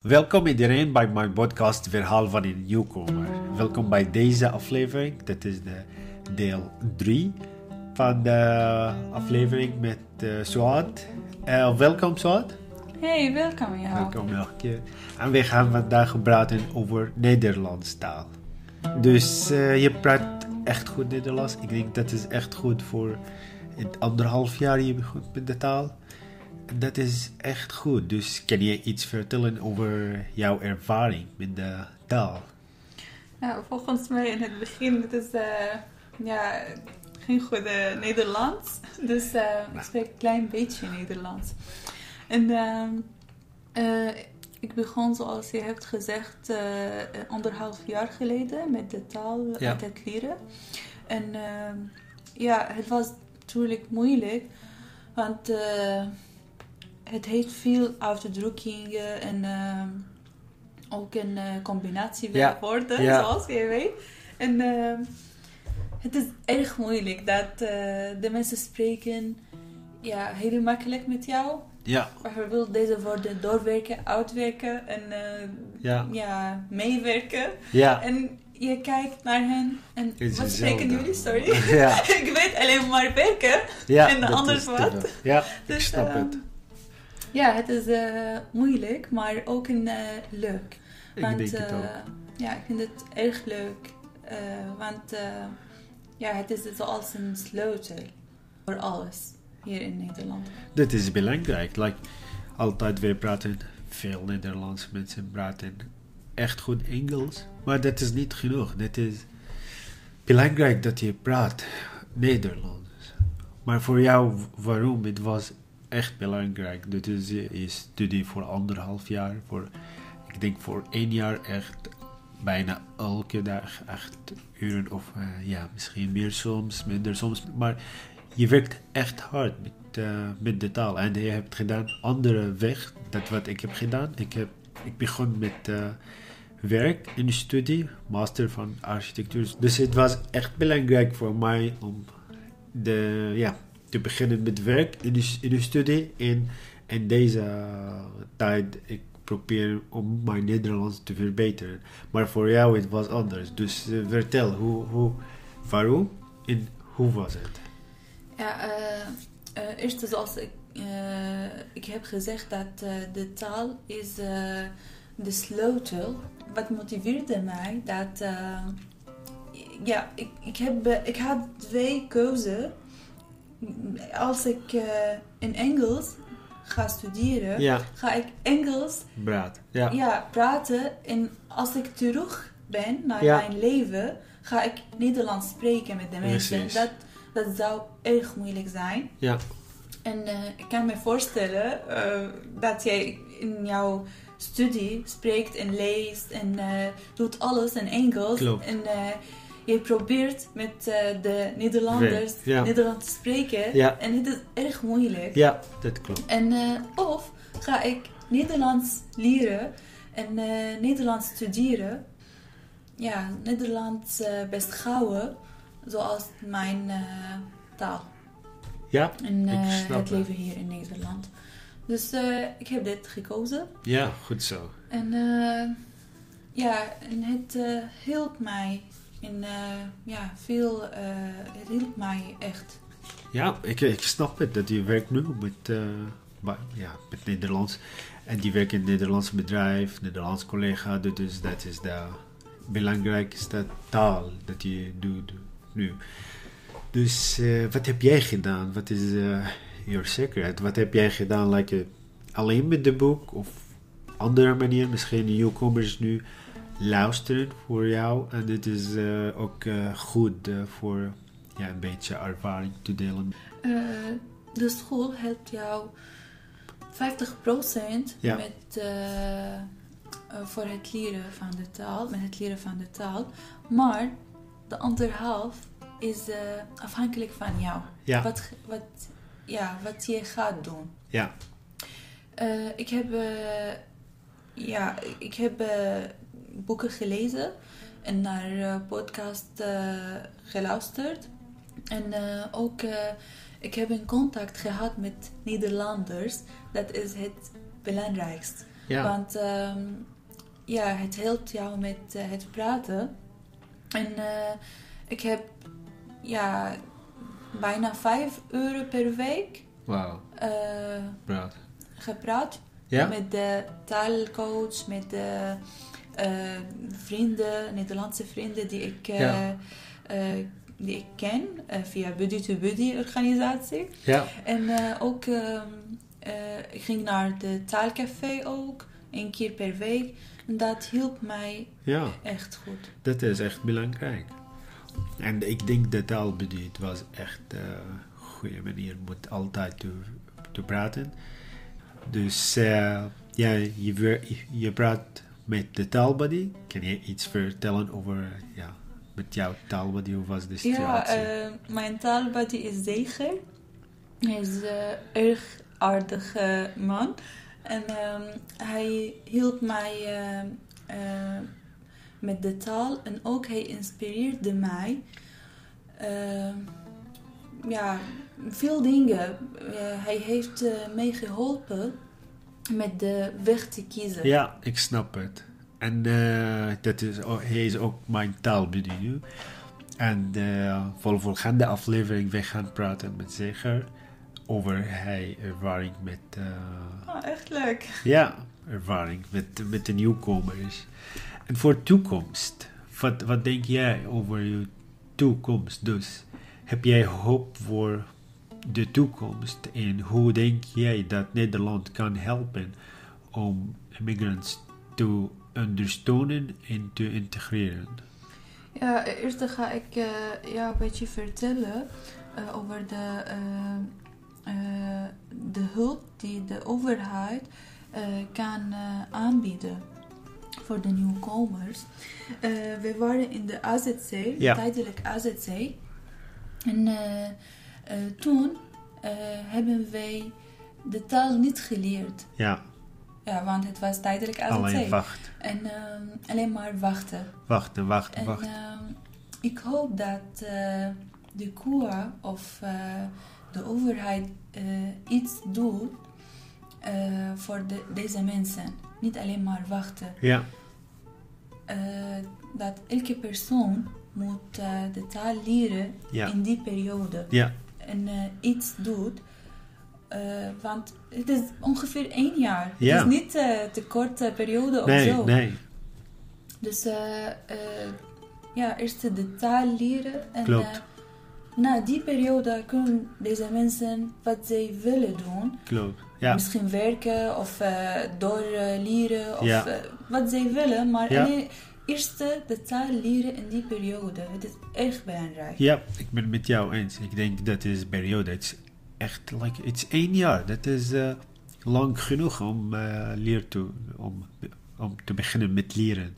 Welkom iedereen bij mijn podcast Verhaal van een Nieuwkomer. Welkom bij deze aflevering. Dit is de deel 3 van de aflevering met uh, Suad. Uh, welkom Suad. Hey, welkom jou. Welkom nog een keer. En we gaan vandaag praten over Nederlands taal. Dus uh, je praat echt goed Nederlands. Ik denk dat is echt goed voor het anderhalf jaar je begint met de taal dat is echt goed. Dus kan je iets vertellen over jouw ervaring met de taal? Ja, volgens mij in het begin, het is uh, ja, geen goede Nederlands. Dus uh, ik spreek een klein beetje Nederlands. En uh, ik begon, zoals je hebt gezegd, anderhalf jaar geleden met de taal ja. het leren. En ja, het was natuurlijk moeilijk, want het heeft veel uitdrukkingen en uh, ook een uh, combinatie ja. woorden, ja. zoals je weet. En uh, het is erg moeilijk dat eh, de mensen spreken ja, heel makkelijk met jou. Ja. Bijvoorbeeld deze woorden doorwerken, uitwerken en ja. ja. meewerken. Ja. En je kijkt naar hen en wat spreken jullie? Sorry. Ja. ik weet alleen maar werken en anders wat. Ja, dus, ik snap het. Ja, het is uh, moeilijk, maar ook een, uh, leuk. Ik want, denk het ook. Ja, ik vind het erg leuk. want ja, het is zoals een sleutel voor alles hier in Nederland. Dat is belangrijk. Like, altijd weer praten veel Nederlands mensen praten echt goed Engels. Maar dat is niet genoeg. Het is belangrijk dat je praat Nederlands. Maar voor jou, waarom? Het was echt belangrijk. Dit is je studie voor anderhalf jaar. Voor, ik denk voor één jaar echt bijna elke dag acht uren of uh, ja, misschien meer soms, minder soms. Maar je werkt echt hard met, uh, met de taal. En je hebt gedaan andere weg, dat wat ik heb gedaan. Ik, heb, ik begon met uh, werk de studie, master van architectuur. Dus het was echt belangrijk voor mij om de, ja, te beginnen met werk in de, in de studie. En in deze tijd, ik probeer om mijn Nederlands te verbeteren. Maar voor jou het was anders. Dus uh, vertel, hoe, hoe, waarom en hoe was het? Ja, uh, uh, eerst zoals ik, ik heb gezegd dat de taal is de sleutel. Wat motiveerde mij dat... ja, ik, ik, heb, ik had twee keuzes als ik uh, in Engels ga studeren, ja. ga ik Engels Praat. ja. Ja, praten. En als ik terug ben naar mijn leven, ga ik Nederlands spreken met de mensen. Dat, dat zou erg moeilijk zijn. Ja. En uh, ik kan me voorstellen uh, dat jij in jouw studie spreekt en leest en doet alles in Engels. Klopt. En, je probeert met uh, de Nederlanders ja. Nederlands te spreken. Ja. En het is erg moeilijk. Ja, dat klopt. En, uh, of ga ik Nederlands leren en uh, Nederlands studeren. Ja, Nederlands best gauwen, zoals mijn taal. Ja, en ik snap het leven hier in Nederland. Dus ik heb dit gekozen. Ja, goed zo. En ja, en het hielp mij en uh, ja, veel, uh, mij echt. Ja, ik, ik snap het dat je werkt nu met, uh, ja, met Nederlands. En die werkt in het Nederlands bedrijf, Nederlands collega. Dus dat is de belangrijkste taal dat je doet nu. Dus wat heb jij gedaan? Wat is your secret? Wat heb jij gedaan? Like, alleen met de boek of andere manier? Misschien newcomers nu luisteren voor jou. En dit is uh, ook uh, goed uh, voor ja, een beetje ervaring te delen. de school helpt jou 50% ja. met, voor het leren van de taal, met het leren van de taal. Maar de andere half is afhankelijk van jou. Ja. Wat, wat, ja, wat je gaat doen. Ja. ik heb, ja, ik heb boeken gelezen en naar uh, podcast uh, geluisterd. En uh, ook, ik heb een contact gehad met Nederlanders. Dat is het belangrijkste. Ja. Want ehm, ja, het helpt jou met eh, het praten. En eh, ik heb ja, bijna 5 euro per week eh, gepraat. Ja? Met de taalcoach, met de eh, vrienden, Nederlandse vrienden die ik, eh, Ja. eh, die ik ken eh, via Buddy to Buddy organisatie. Ja. En eh, ook, ehm, eh, ik ging naar de taalcafé ook, één keer per week. En dat hielp mij Ja. echt goed. Dat is echt belangrijk. En ik denk dat taalbediend was echt een goede manier om altijd te, te praten. Dus eh, ja, je, je praat met de taalbuddy. Kan je iets vertellen over ja, met jouw taalbuddy? Hoe was de Ja, situatie? eh, mijn taalbuddy is Zeger. Hij is een erg aardige man. En ehm, hij hielp mij eh, eh, met de taal en ook hij inspireerde mij. Eh, ja, veel dingen. Eh, hij heeft eh, mij geholpen met de weg te kiezen. Ja, ik snap het. En eh, dat is, hij is ook mijn taalbuddy nu. En eh, voor de volgende aflevering we gaan praten met Zeger over hij ervaring met, eh, Oh, echt leuk. ja, ervaring met, met de nieuwkomers. En voor toekomst, wat, wat denk jij over je toekomst? Dus heb jij hoop voor de toekomst en hoe denk jij dat Nederland kan helpen om immigrants te ondersteunen en te integreren? Ja, eerst ga ik eh jou een beetje vertellen eh, over de, eh, de hulp die de overheid kan aanbieden voor de nieuwkomers. We waren in de AZC, Ja. tijdelijk AZC. En toen eh, hebben wij de taal niet geleerd. Ja, Ja, want het was tijdelijk AZC. alleen wacht, En ehm, alleen maar wachten. wachten, wachten, En wachten. ehm, ik hoop dat eh, de KUA of eh, de overheid eh, iets doet eh, voor de, deze mensen. Niet alleen maar wachten. Ja, Eh, dat elke persoon moet eh, de taal leren ja, in die periode. ja, En eh, iets doet. Eh, want het is ongeveer één jaar. Ja. Het is niet eh te korte periode of nee, zo. nee, Dus ja, eerst de taal leren. En Klopt. na die periode kunnen deze mensen wat zij willen doen. klopt. Ja, Misschien werken of doorleren of Ja. wat zij willen. Maar alleen eerst de taal leren in die periode. Het is echt belangrijk. Ja, ik ben het met jou eens. Ik denk dat is periode. Het is echt like, het is één jaar. Dat is eh, lang genoeg om, eh leer te, om, om te beginnen met leren.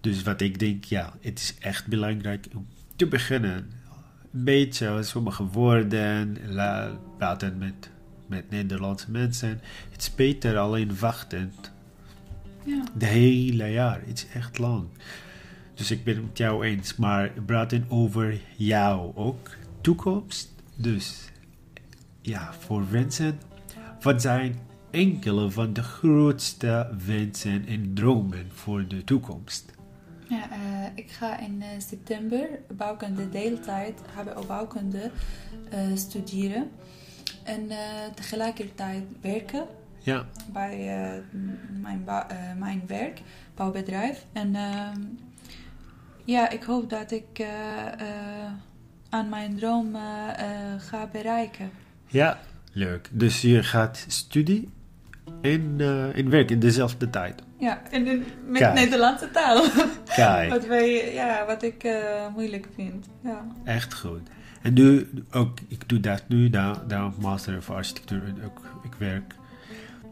Dus wat ik denk, ja, het is echt belangrijk om te beginnen. Een beetje sommige woorden, praten met, met Nederlandse mensen. Het is beter alleen wachten. Ja. De hele jaar. Het is echt lang. Dus ik ben het met jou eens. Maar praten over jou ook. Toekomst. Dus ja, voor wensen. Wat zijn enkele van de grootste wensen en dromen voor de toekomst? Ja, eh, ik ga in eh, september bouwkunde deeltijd, HBO bouwkunde, eh, studeren. En tegelijkertijd werken Ja, bij eh, mijn, eh, mijn werk, bouwbedrijf. En ehm, ja, ik hoop dat ik eh, aan mijn droom ga bereiken. ja, leuk. Dus je gaat studie en, eh, en werk in dezelfde tijd. Ja, en in- met Kijk. Nederlandse taal. Kijk. wat, wij, ja, wat ik moeilijk vind. Ja. Echt goed. En nu, ook, ik doe dat nu, daar, daar master of architectuur en ook, ik werk.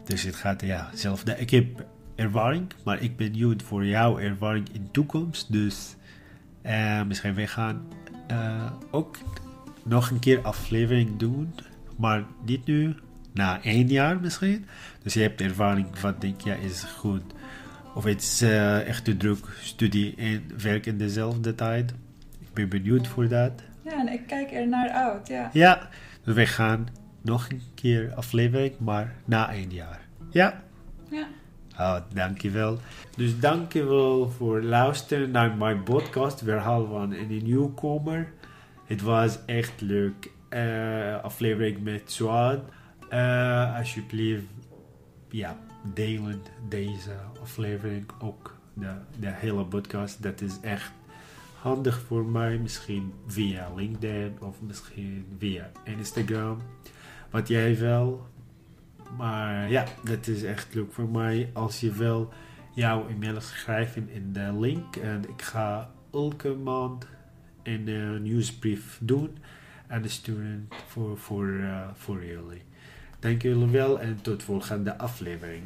Dus het gaat, ja, hetzelfde. Ik heb ervaring, maar ik ben benieuwd voor jouw ervaring in de toekomst. Dus eh, misschien we gaan eh, ook nog een keer aflevering doen, maar niet nu, na één jaar misschien. Dus je hebt ervaring, wat denk je is goed. Of het is eh, echt te druk, studie en werk in dezelfde tijd. Ik ben benieuwd voor dat. ja, en ik kijk er naar uit. Ja. Ja, dus we gaan nog een keer aflevering, maar na één jaar. Ja, ja. Oh, dankjewel. Dus dankjewel voor luisteren naar mijn podcast. Verhaal van een nieuwkomer. Het was echt leuk. Uh, aflevering met Suad. Uh, alsjeblieft, ja, delen deze aflevering ook. De, de hele podcast. Dat is echt handig voor mij. Misschien via LinkedIn of misschien via Instagram. Wat jij wil. Maar ja, dat is echt leuk voor mij. Als je wil jouw e-mail schrijven in de link. En ik ga elke maand een nieuwsbrief doen en sturen voor, voor, uh, voor jullie. Dank jullie wel en tot volgende aflevering.